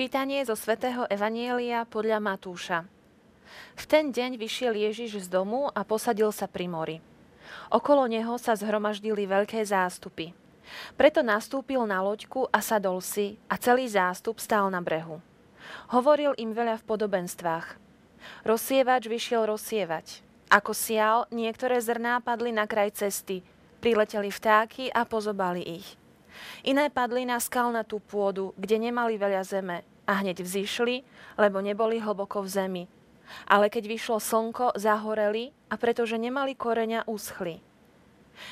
Čítanie zo svätého Evanielia podľa Matúša. V ten deň vyšiel Ježiš z domu a posadil sa pri mori. Okolo neho sa zhromaždili veľké zástupy. Preto nastúpil na loďku a sadol si a celý zástup stál na brehu. Hovoril im veľa v podobenstvách. Rozsievač vyšiel rozsievať. Ako sial, niektoré zrná padli na kraj cesty, prileteli vtáky a pozobali ich. Iné padli na skalnatú pôdu, kde nemali veľa zeme a hneď vzýšli, lebo neboli hlboko v zemi. Ale keď vyšlo slnko, zahoreli a pretože nemali koreňa, uschli.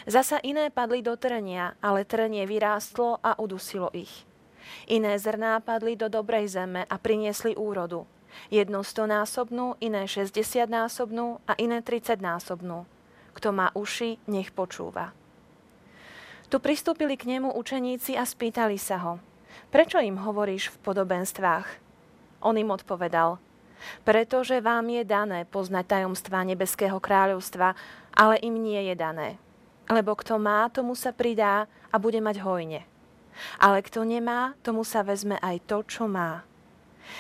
Zasa iné padli do trenia, ale trnie vyrástlo a udusilo ich. Iné zrná padli do dobrej zeme a priniesli úrodu. Jedno stonásobnú, iné 60 násobnú a iné 30 násobnú. Kto má uši, nech počúva. Tu pristúpili k nemu učeníci a spýtali sa ho, prečo im hovoríš v podobenstvách? On im odpovedal, pretože vám je dané poznať tajomstvá nebeského kráľovstva, ale im nie je dané. Lebo kto má, tomu sa pridá a bude mať hojne. Ale kto nemá, tomu sa vezme aj to, čo má.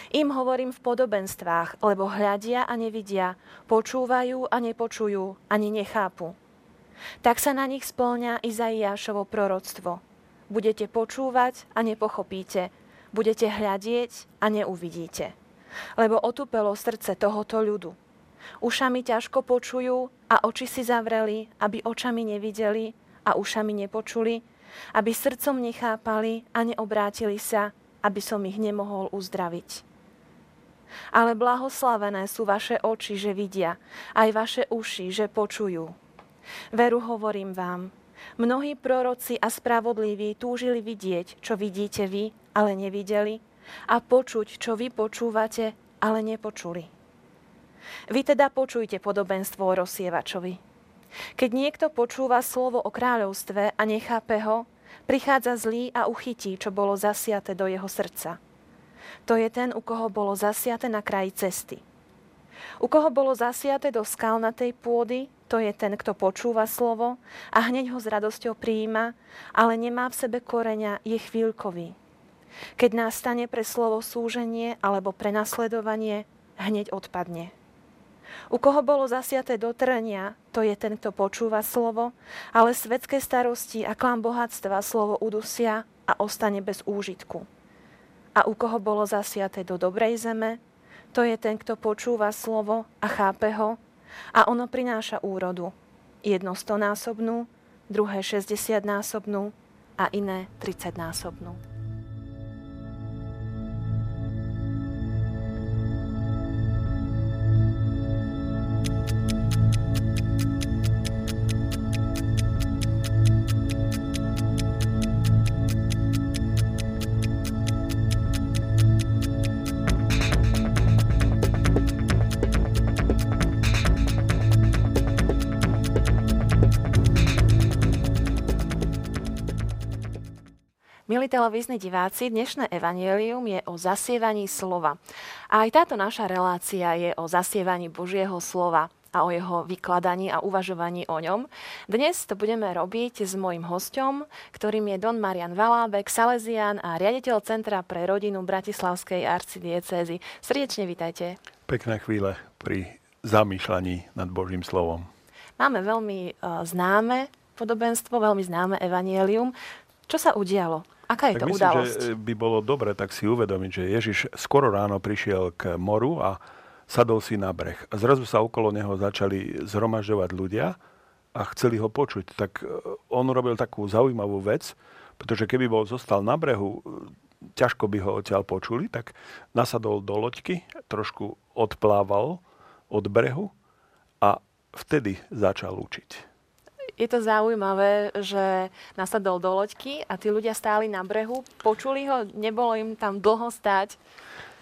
Im hovorím v podobenstvách, lebo hľadia a nevidia, počúvajú a nepočujú, ani nechápu. Tak sa na nich splňa Izaiášovo proroctvo. Budete počúvať a nepochopíte, budete hľadieť a neuvidíte. Lebo otupelo srdce tohoto ľudu. Ušami ťažko počujú a oči si zavreli, aby očami nevideli a ušami nepočuli, aby srdcom nechápali a neobrátili sa, aby som ich nemohol uzdraviť. Ale blahoslavené sú vaše oči, že vidia, aj vaše uši, že počujú. Veru hovorím vám, mnohí proroci a spravodliví túžili vidieť, čo vidíte vy, ale nevideli, a počuť, čo vy počúvate, ale nepočuli. Vy teda počujte podobenstvo o rozsievačovi. Keď niekto počúva slovo o kráľovstve a nechápe ho, prichádza zlý a uchytí, čo bolo zasiate do jeho srdca. To je ten, u koho bolo zasiate na kraji cesty. U koho bolo zasiate do skalnatej pôdy, to je ten, kto počúva slovo a hneď ho s radosťou prijíma, ale nemá v sebe koreňa, je chvíľkový. Keď nastane pre slovo súženie alebo pre nasledovanie, hneď odpadne. U koho bolo zasiaté do trenia, to je ten, kto počúva slovo, ale svetské starosti a klam bohatstva slovo udusia a ostane bez úžitku. A u koho bolo zasiaté do dobrej zeme, to je ten, kto počúva slovo a chápe ho a ono prináša úrodu. Jedno stonásobnú, druhé 60 násobnú a iné 30 Milí televízni diváci, dnešné evanielium je o zasievaní slova. A aj táto naša relácia je o zasievaní Božieho slova a o jeho vykladaní a uvažovaní o ňom. Dnes to budeme robiť s mojim hostom, ktorým je Don Marian Valábek, Salesian a riaditeľ Centra pre rodinu Bratislavskej arcidiecézy. Srdečne vitajte. Pekné chvíle pri zamýšľaní nad Božím slovom. Máme veľmi uh, známe podobenstvo, veľmi známe evanielium. Čo sa udialo? Aká je tak to myslím, udalosť? že by bolo dobre tak si uvedomiť, že Ježiš skoro ráno prišiel k moru a sadol si na breh. A zrazu sa okolo neho začali zhromažďovať ľudia a chceli ho počuť. Tak e, on robil takú zaujímavú vec, pretože keby bol zostal na brehu, e, ťažko by ho odtiaľ počuli, tak nasadol do loďky, trošku odplával od brehu a vtedy začal učiť je to zaujímavé, že nasadol do loďky a tí ľudia stáli na brehu, počuli ho, nebolo im tam dlho stáť.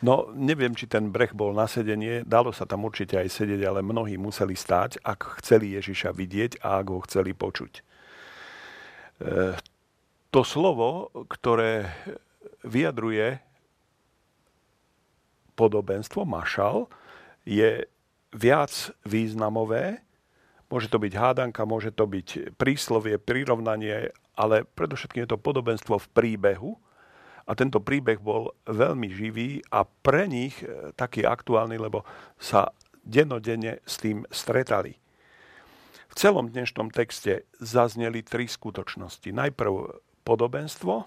No, neviem, či ten breh bol na sedenie, dalo sa tam určite aj sedieť, ale mnohí museli stáť, ak chceli Ježiša vidieť a ak ho chceli počuť. E, to slovo, ktoré vyjadruje podobenstvo, mašal, je viac významové, Môže to byť hádanka, môže to byť príslovie, prirovnanie, ale predovšetkým je to podobenstvo v príbehu A tento príbeh bol veľmi živý a pre nich e, taký aktuálny, lebo sa denodenne s tým stretali. V celom dnešnom texte zazneli tri skutočnosti. Najprv podobenstvo,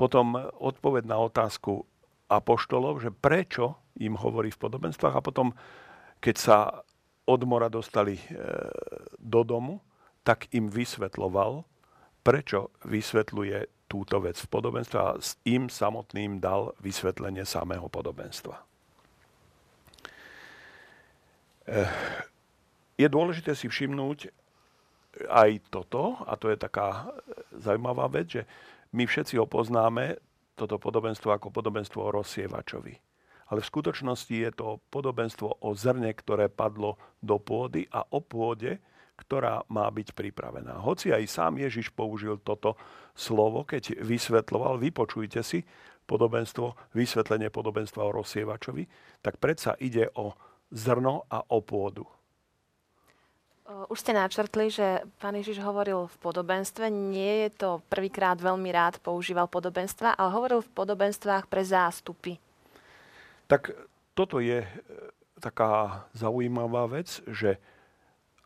potom odpoveď na otázku apoštolov, že prečo im hovorí v podobenstvách a potom, keď sa od mora dostali e, do domu, tak im vysvetloval, prečo vysvetľuje túto vec v podobenstve a s im samotným dal vysvetlenie samého podobenstva. Eh, je dôležité si všimnúť aj toto, a to je taká zaujímavá vec, že my všetci ho poznáme, toto podobenstvo ako podobenstvo o rozsievačovi. Ale v skutočnosti je to podobenstvo o zrne, ktoré padlo do pôdy a o pôde, ktorá má byť pripravená. Hoci aj sám Ježiš použil toto slovo, keď vysvetloval, vypočujte si podobenstvo, vysvetlenie podobenstva o rozsievačovi, tak predsa ide o zrno a o pôdu. Už ste načrtli, že pán Ježiš hovoril v podobenstve. Nie je to prvýkrát veľmi rád používal podobenstva, ale hovoril v podobenstvách pre zástupy. Tak toto je e, taká zaujímavá vec, že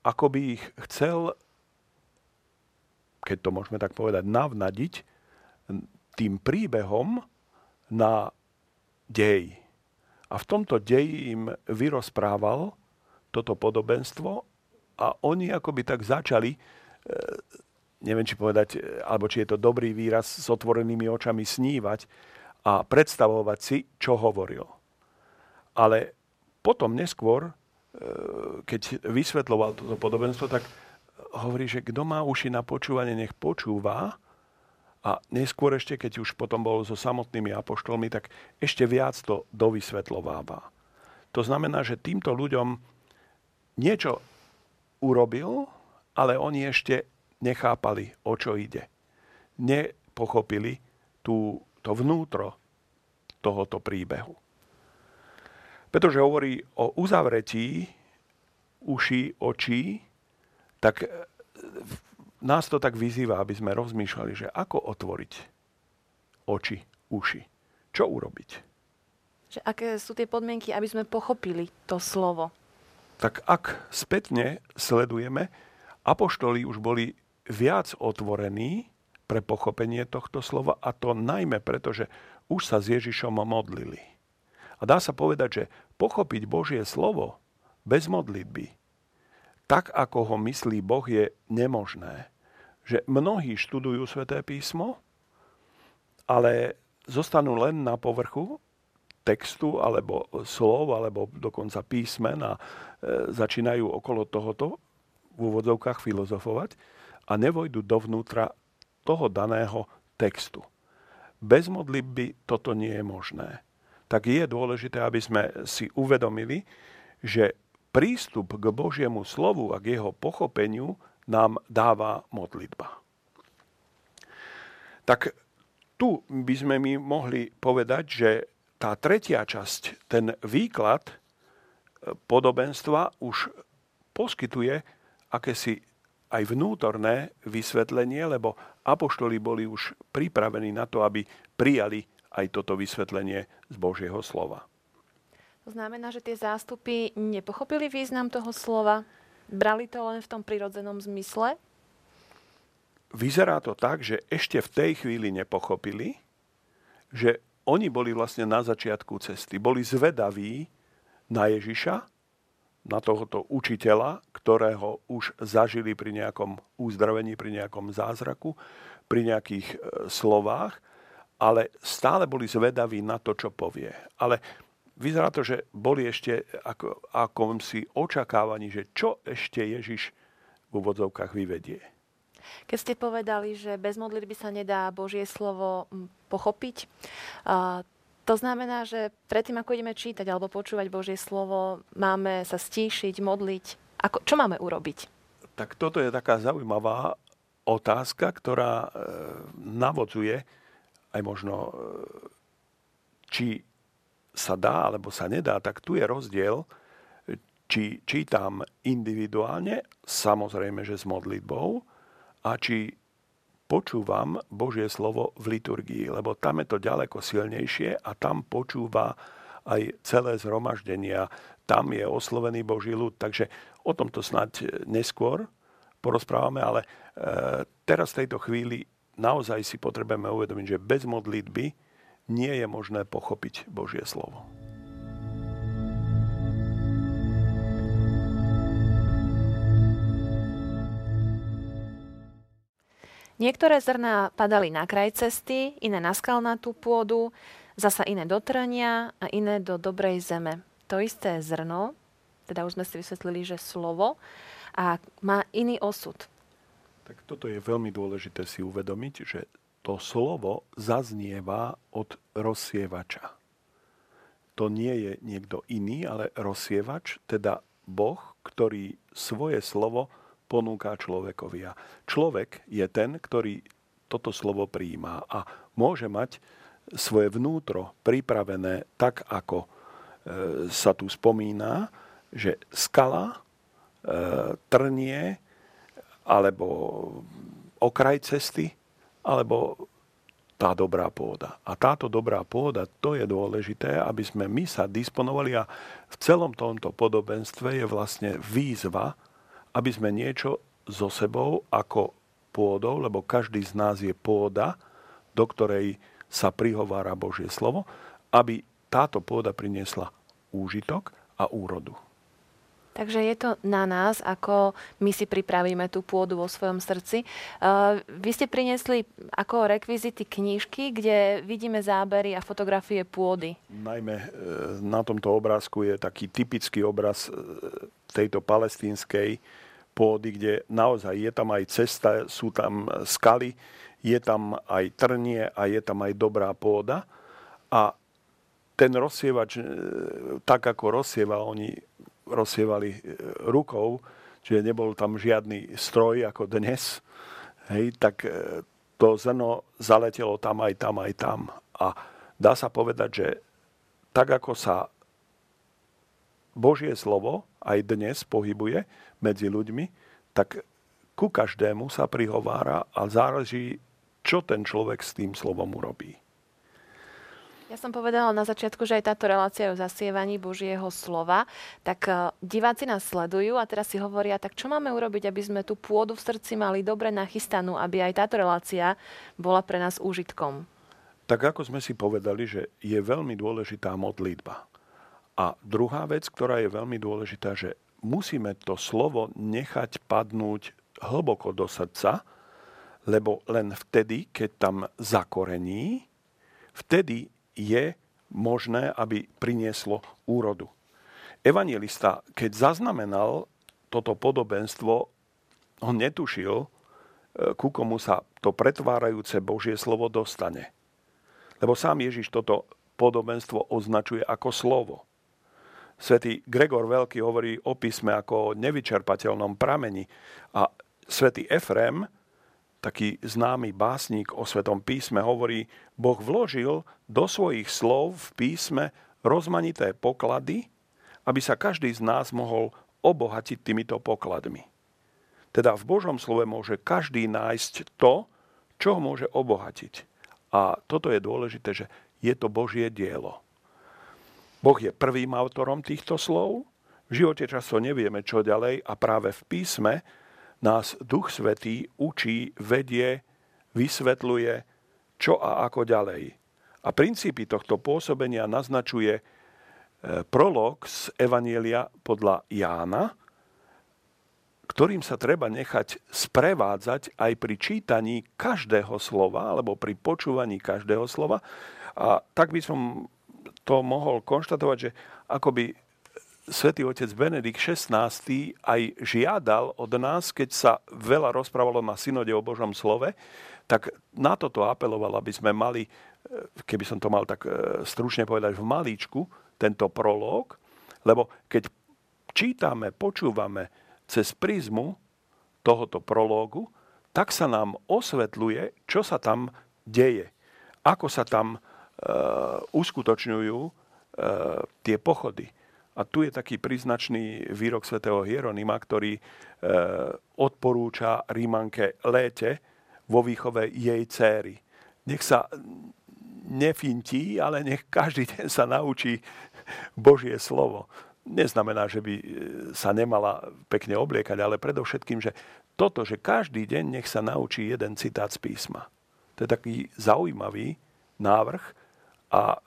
ako by ich chcel, keď to môžeme tak povedať, navnadiť tým príbehom na dej. A v tomto deji im vyrozprával toto podobenstvo a oni akoby tak začali, e, neviem či povedať, alebo či je to dobrý výraz, s otvorenými očami snívať a predstavovať si, čo hovoril. Ale potom neskôr Eh, keď vysvetloval toto podobenstvo, tak hovorí, že kto má uši na počúvanie, nech počúva. A neskôr ešte, keď už potom bol so samotnými apoštolmi, tak ešte viac to dovysvetlováva. To znamená, že týmto ľuďom niečo urobil, ale oni ešte nechápali, o čo ide. Nepochopili tú, to vnútro tohoto príbehu pretože hovorí o uzavretí uší, očí, tak e, nás to tak vyzýva, aby sme rozmýšľali, že ako otvoriť oči, uši. Čo urobiť? Že aké sú tie podmienky, aby sme pochopili to slovo? Tak ak spätne sledujeme, apoštoli už boli viac otvorení pre pochopenie tohto slova a to najmä preto, že už sa s Ježišom modlili. A dá sa povedať, že pochopiť Božie slovo bez modlitby, tak ako ho myslí Boh, je nemožné. Že mnohí študujú sväté písmo, ale zostanú len na povrchu textu alebo slov, alebo dokonca písmen a e, začínajú okolo tohoto v úvodzovkách filozofovať a nevojdu dovnútra toho daného textu. Bez modlitby toto nie je možné tak je dôležité, aby sme si uvedomili, že prístup k Božiemu slovu a k jeho pochopeniu nám dáva modlitba. Tak tu by sme mi mohli povedať, že tá tretia časť, ten výklad e, podobenstva už poskytuje akési aj vnútorné vysvetlenie, lebo apoštoli boli už pripravení na to, aby prijali aj toto vysvetlenie z Božieho slova. To znamená, že tie zástupy nepochopili význam toho slova? Brali to len v tom prirodzenom zmysle? Vyzerá to tak, že ešte v tej chvíli nepochopili, že oni boli vlastne na začiatku cesty. Boli zvedaví na Ježiša, na tohoto učiteľa, ktorého už zažili pri nejakom uzdravení, pri nejakom zázraku, pri nejakých e, slovách ale stále boli zvedaví na to, čo povie. Ale vyzerá to, že boli ešte ako, ako si očakávaní, že čo ešte Ježiš v úvodzovkách vyvedie. Keď ste povedali, že bez modlitby sa nedá Božie slovo pochopiť, to znamená, že predtým, ako ideme čítať alebo počúvať Božie slovo, máme sa stíšiť, modliť. Ako, čo máme urobiť? Tak toto je taká zaujímavá otázka, ktorá e, navodzuje aj možno, e, či sa dá alebo sa nedá, tak tu je rozdiel, či čítam individuálne, samozrejme, že s modlitbou, a či počúvam Božie slovo v liturgii, lebo tam je to ďaleko silnejšie a tam počúva aj celé zhromaždenia, tam je oslovený Boží ľud. Takže o tomto snáď neskôr porozprávame, ale e, teraz v tejto chvíli naozaj si potrebujeme uvedomiť, že bez modlitby nie je možné pochopiť Božie slovo. Niektoré zrná padali na kraj cesty, iné na skalnatú pôdu, zasa iné do trania a iné do dobrej zeme. To isté zrno, teda už sme si vysvetlili, že slovo, a má iný osud. Tak toto je veľmi dôležité si uvedomiť, že to slovo zaznieva od rozsievača. To nie je niekto iný, ale rozsievač, teda Boh, ktorý svoje slovo ponúka človekovi. A človek je ten, ktorý toto slovo prijíma a môže mať svoje vnútro pripravené tak, ako e, sa tu spomína, že skala, e, trnie, alebo okraj cesty, alebo tá dobrá pôda. A táto dobrá pôda, to je dôležité, aby sme my sa disponovali a v celom tomto podobenstve je vlastne výzva, aby sme niečo so sebou ako pôdou, lebo každý z nás je pôda, do ktorej sa prihovára Božie slovo, aby táto pôda priniesla úžitok a úrodu. Takže je to na nás, ako my si pripravíme tú pôdu vo svojom srdci. Vy ste priniesli ako rekvizity knižky, kde vidíme zábery a fotografie pôdy. Najmä e, na tomto obrázku je taký typický obraz e, tejto palestínskej pôdy, kde naozaj je tam aj cesta, sú tam skaly, je tam aj trnie a je tam aj dobrá pôda. A ten rozsievač, e, tak ako rozsieval, oni rozsievali e, rukou, čiže nebol tam žiadny stroj ako dnes, hej, tak e, to zrno zaletelo tam aj tam, aj tam. A dá sa povedať, že tak ako sa Božie slovo aj dnes pohybuje medzi ľuďmi, tak ku každému sa prihovára a záleží, čo ten človek s tým slovom urobí. Ja som povedala na začiatku, že aj táto relácia je o zasievaní Božieho slova. Tak uh, diváci nás sledujú a teraz si hovoria, tak čo máme urobiť, aby sme tú pôdu v srdci mali dobre nachystanú, aby aj táto relácia bola pre nás úžitkom? Tak ako sme si povedali, že je veľmi dôležitá modlitba. A druhá vec, ktorá je veľmi dôležitá, že musíme to slovo nechať padnúť hlboko do srdca, lebo len vtedy, keď tam zakorení, vtedy je možné, aby prinieslo úrodu. Evangelista, keď zaznamenal toto podobenstvo, on netušil, e, ku komu sa to pretvárajúce Božie slovo dostane. Lebo sám Ježiš toto podobenstvo označuje ako slovo. Svetý Gregor Veľký hovorí o písme ako o nevyčerpateľnom prameni a svätý Efrem, taký známy básnik o Svetom písme, hovorí, Boh vložil do svojich slov v písme rozmanité poklady, aby sa každý z nás mohol obohatiť týmito pokladmi. Teda v Božom slove môže každý nájsť to, čo ho môže obohatiť. A toto je dôležité, že je to Božie dielo. Boh je prvým autorom týchto slov. V živote často nevieme, čo ďalej a práve v písme nás Duch Svetý učí, vedie, vysvetľuje, čo a ako ďalej. A princípy tohto pôsobenia naznačuje e, prolog z Evanielia podľa Jána, ktorým sa treba nechať sprevádzať aj pri čítaní každého slova alebo pri počúvaní každého slova. A tak by som to mohol konštatovať, že akoby svätý otec Benedikt XVI aj žiadal od nás, keď sa veľa rozprávalo na synode o Božom slove, tak na toto apeloval, aby sme mali, keby som to mal tak e, stručne povedať, v malíčku, tento prolog, lebo keď čítame, počúvame cez prízmu tohoto prológu, tak sa nám osvetľuje, čo sa tam deje, ako sa tam Eh, uskutočňujú eh, tie pochody. A tu je taký príznačný výrok svätého Hieronima, ktorý eh, odporúča Rímanke léte vo výchove jej céry. Nech sa nefintí, ale nech každý deň sa naučí Božie slovo. Neznamená, že by sa nemala pekne obliekať, ale predovšetkým, že toto, že každý deň nech sa naučí jeden citát z písma. To je taký zaujímavý návrh a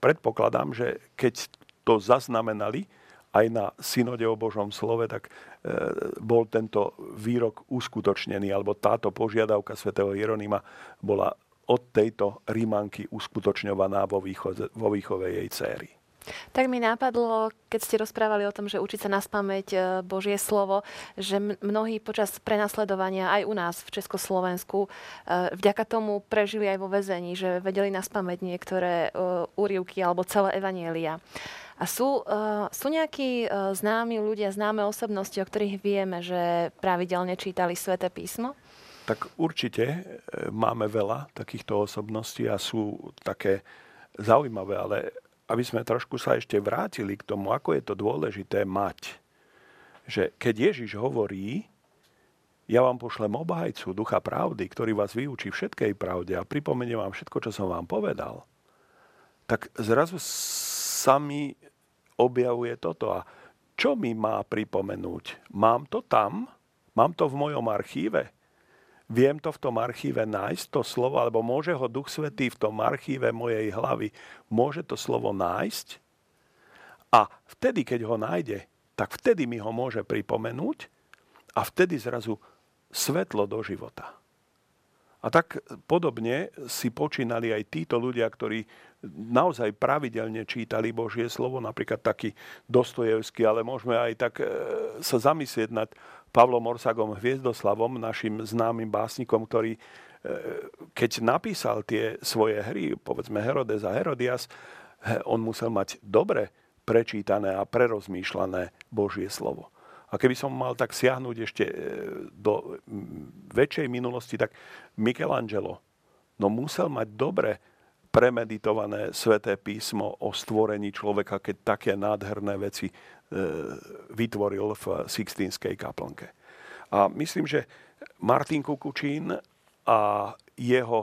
predpokladám, že keď to zaznamenali aj na synode o Božom slove, tak e, bol tento výrok uskutočnený, alebo táto požiadavka svätého Jeronima bola od tejto rímanky uskutočňovaná vo, výchove, vo výchove jej céry. Tak mi nápadlo, keď ste rozprávali o tom, že učiť sa na spameť e, Božie slovo, že mnohí počas prenasledovania aj u nás v Československu e, vďaka tomu prežili aj vo väzení, že vedeli na spameť niektoré e, úrivky alebo celé evanielia. A sú, sú nejakí známi ľudia, známe osobnosti, o ktorých vieme, že pravidelne čítali sväté písmo? Tak určite máme veľa takýchto osobností a sú také zaujímavé, ale aby sme trošku sa ešte vrátili k tomu, ako je to dôležité mať. Že keď Ježiš hovorí, ja vám pošlem obhajcu, ducha pravdy, ktorý vás vyučí všetkej pravde a pripomenie vám všetko, čo som vám povedal, tak zrazu sa mi objavuje toto. A čo mi má pripomenúť? Mám to tam? Mám to v mojom archíve? Viem to v tom archíve nájsť, to slovo, alebo môže ho Duch Svetý v tom archíve mojej hlavy, môže to slovo nájsť a vtedy, keď ho nájde, tak vtedy mi ho môže pripomenúť a vtedy zrazu svetlo do života. A tak podobne si počínali aj títo ľudia, ktorí naozaj pravidelne čítali Božie slovo, napríklad taký Dostojevský, ale môžeme aj tak e, sa zamyslieť nad Pavlom Orsagom Hviezdoslavom, našim známym básnikom, ktorý e, keď napísal tie svoje hry, povedzme Herodes a Herodias, on musel mať dobre prečítané a prerozmýšľané Božie slovo. A keby som mal tak siahnuť ešte e, do väčšej minulosti, tak Michelangelo no musel mať dobre premeditované sveté písmo o stvorení človeka, keď také nádherné veci vytvoril v Sixtínskej kaplnke. A myslím, že Martin Kukučín a jeho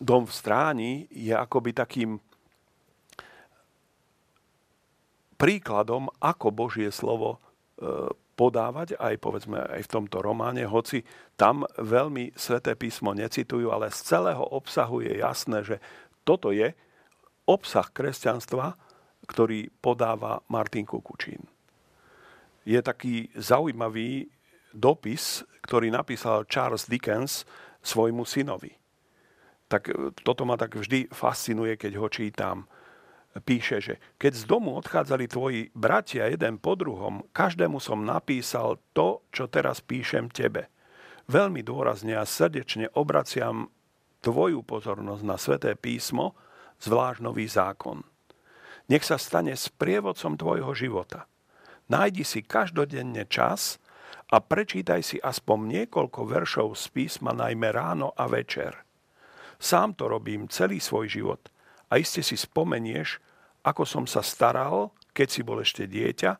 dom v Stráni je akoby takým príkladom, ako Božie slovo e, podávať aj povedzme aj v tomto románe, hoci tam veľmi sveté písmo necitujú, ale z celého obsahu je jasné, že toto je obsah kresťanstva, ktorý podáva Martin Kukučín. Je taký zaujímavý dopis, ktorý napísal Charles Dickens svojmu synovi. Tak e, toto ma tak vždy fascinuje, keď ho čítam. Píše, že keď z domu odchádzali tvoji bratia jeden po druhom, každému som napísal to, čo teraz píšem tebe. Veľmi dôrazne a srdečne obraciam tvoju pozornosť na sveté písmo, zvlášť nový zákon. Nech sa stane sprievodcom tvojho života. Nájdi si každodenne čas a prečítaj si aspoň niekoľko veršov z písma najmä ráno a večer. Sám to robím celý svoj život a iste si spomenieš, ako som sa staral, keď si bol ešte dieťa,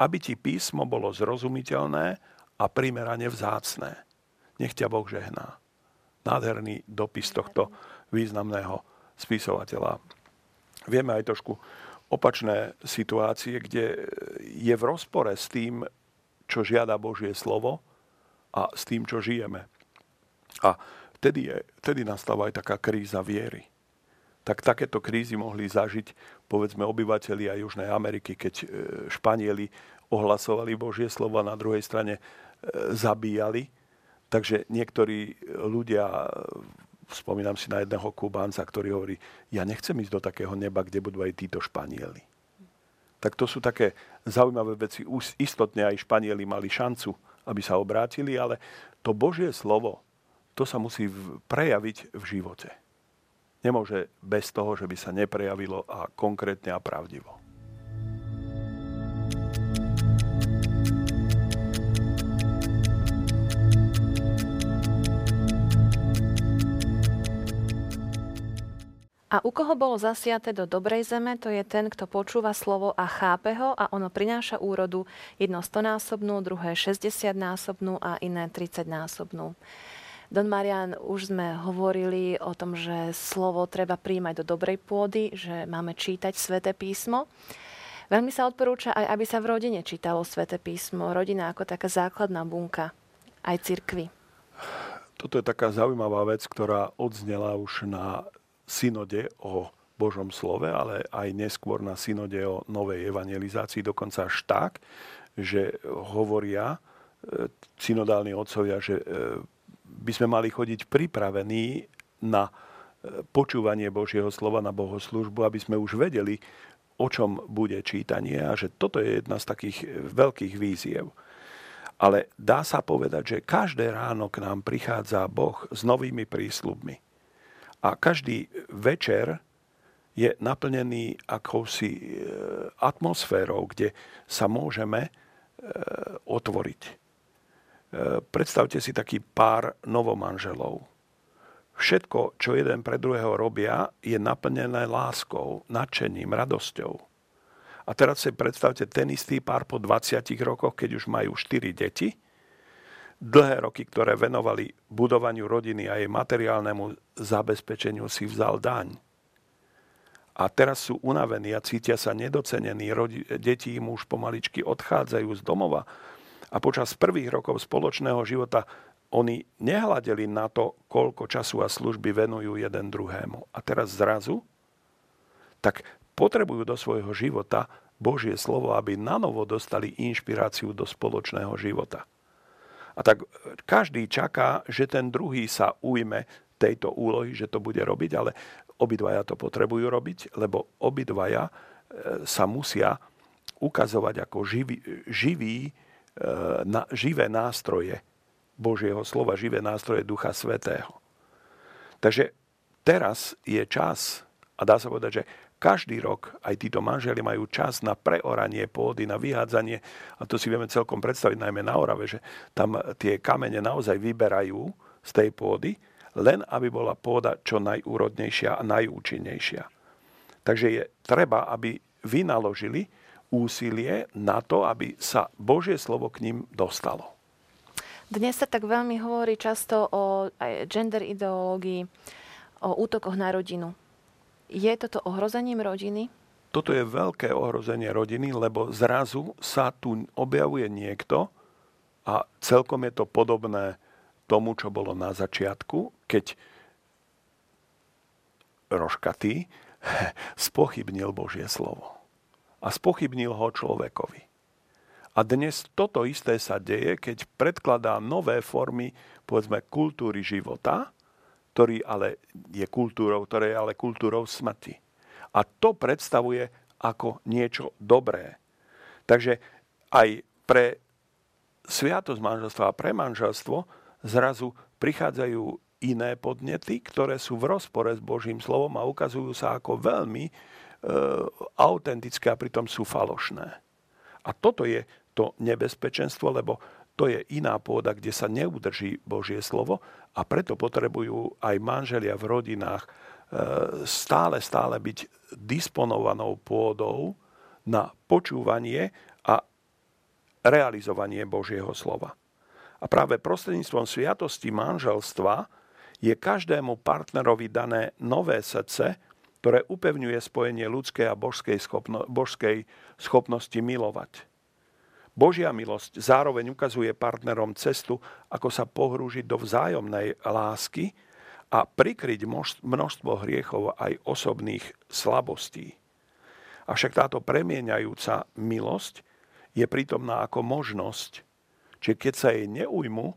aby ti písmo bolo zrozumiteľné a primerane vzácné. Nech ťa Boh žehná. Nádherný dopis tohto významného spisovateľa. Vieme aj trošku opačné situácie, kde je v rozpore s tým, čo žiada Božie slovo a s tým, čo žijeme. A vtedy, je, vtedy nastáva aj taká kríza viery. Tak takéto krízy mohli zažiť, povedzme, obyvateľia Južnej Ameriky, keď e, Španieli ohlasovali Božie slovo a na druhej strane e, zabíjali. Takže niektorí ľudia spomínam si na jedného Kubánca, ktorý hovorí, ja nechcem ísť do takého neba, kde budú aj títo Španieli. Tak to sú také zaujímavé veci. Už istotne aj Španieli mali šancu, aby sa obrátili, ale to Božie slovo, to sa musí prejaviť v živote. Nemôže bez toho, že by sa neprejavilo a konkrétne a pravdivo. A u koho bolo zasiate do dobrej zeme, to je ten, kto počúva slovo a chápe ho a ono prináša úrodu jedno stonásobnú, druhé 60-násobnú a iné 30-násobnú. Don Marian, už sme hovorili o tom, že slovo treba príjmať do dobrej pôdy, že máme čítať sväté písmo. Veľmi sa odporúča aj, aby sa v rodine čítalo sväté písmo. Rodina ako taká základná bunka aj cirkvi. Toto je taká zaujímavá vec, ktorá odznela už na synode o Božom slove, ale aj neskôr na synode o novej evangelizácii, dokonca až tak, že hovoria e, synodálni otcovia, že e, by sme mali chodiť pripravení na e, počúvanie Božieho slova, na bohoslužbu, aby sme už vedeli, o čom bude čítanie a že toto je jedna z takých veľkých víziev. Ale dá sa povedať, že každé ráno k nám prichádza Boh s novými prísľubmi. A každý večer je naplnený akousi e, atmosférou, kde sa môžeme e, otvoriť. Predstavte si taký pár novomanželov. Všetko, čo jeden pre druhého robia, je naplnené láskou, nadšením, radosťou. A teraz si predstavte ten istý pár po 20 rokoch, keď už majú 4 deti, dlhé roky, ktoré venovali budovaniu rodiny a jej materiálnemu zabezpečeniu si vzal daň. A teraz sú unavení a cítia sa nedocenení. Rodi- deti im už pomaličky odchádzajú z domova a počas prvých rokov spoločného života oni nehľadeli na to, koľko času a služby venujú jeden druhému. A teraz zrazu, tak potrebujú do svojho života Božie slovo, aby nanovo dostali inšpiráciu do spoločného života. A tak každý čaká, že ten druhý sa ujme tejto úlohy, že to bude robiť, ale obidvaja to potrebujú robiť, lebo obidvaja e, sa musia ukazovať ako živý, živý E, na, živé nástroje Božieho slova, živé nástroje Ducha Svetého. Takže teraz je čas, a dá sa povedať, že každý rok aj títo manželi majú čas na preoranie pôdy, na vyhádzanie, a to si vieme celkom predstaviť najmä na Orave, že tam tie kamene naozaj vyberajú z tej pôdy, len aby bola pôda čo najúrodnejšia a najúčinnejšia. Takže je treba, aby vynaložili úsilie na to, aby sa Božie slovo k ním dostalo. Dnes sa tak veľmi hovorí často o gender ideológii, o útokoch na rodinu. Je toto ohrozením rodiny? Toto je veľké ohrozenie rodiny, lebo zrazu sa tu objavuje niekto a celkom je to podobné tomu, čo bolo na začiatku, keď Roškatý spochybnil Božie slovo a spochybnil ho človekovi. A dnes toto isté sa deje, keď predkladá nové formy, povedzme, kultúry života, ktorý ale je kultúrou, ktoré je ale kultúrou smrti. A to predstavuje ako niečo dobré. Takže aj pre sviatosť manželstva a pre manželstvo zrazu prichádzajú iné podnety, ktoré sú v rozpore s Božím slovom a ukazujú sa ako veľmi E, autentické a pritom sú falošné. A toto je to nebezpečenstvo, lebo to je iná pôda, kde sa neudrží Božie slovo a preto potrebujú aj manželia v rodinách e, stále, stále byť disponovanou pôdou na počúvanie a realizovanie Božieho slova. A práve prostredníctvom sviatosti manželstva je každému partnerovi dané nové srdce, ktoré upevňuje spojenie ľudskej a božskej, schopno, božskej schopnosti milovať. Božia milosť zároveň ukazuje partnerom cestu, ako sa pohrúžiť do vzájomnej lásky a prikryť množstvo hriechov aj osobných slabostí. Avšak táto premieňajúca milosť je prítomná ako možnosť, čiže keď sa jej neujmu,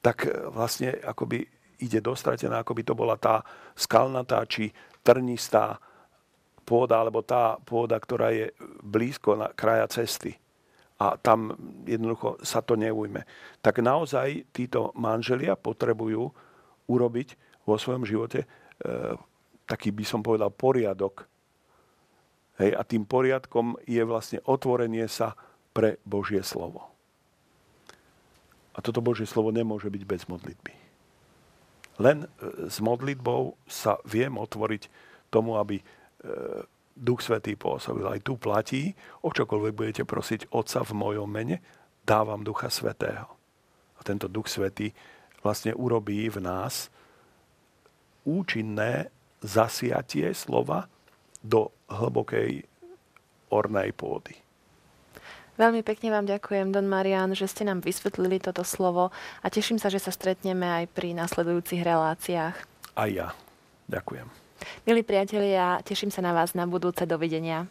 tak vlastne akoby ide dostratená, ako by to bola tá skalnatá či trnistá pôda, alebo tá pôda, ktorá je blízko na kraja cesty. A tam jednoducho sa to neujme. Tak naozaj títo manželia potrebujú urobiť vo svojom živote e, taký, by som povedal, poriadok. Hej, a tým poriadkom je vlastne otvorenie sa pre Božie slovo. A toto Božie slovo nemôže byť bez modlitby. Len e, s modlitbou sa viem otvoriť tomu, aby e, Duch Svetý pôsobil. Aj tu platí, o čokoľvek budete prosiť Otca v mojom mene, dávam Ducha Svetého. A tento Duch Svetý vlastne urobí v nás účinné zasiatie slova do hlbokej ornej pôdy. Veľmi pekne vám ďakujem, Don Marian, že ste nám vysvetlili toto slovo a teším sa, že sa stretneme aj pri nasledujúcich reláciách. A ja. Ďakujem. Milí priatelia, teším sa na vás na budúce. Dovidenia.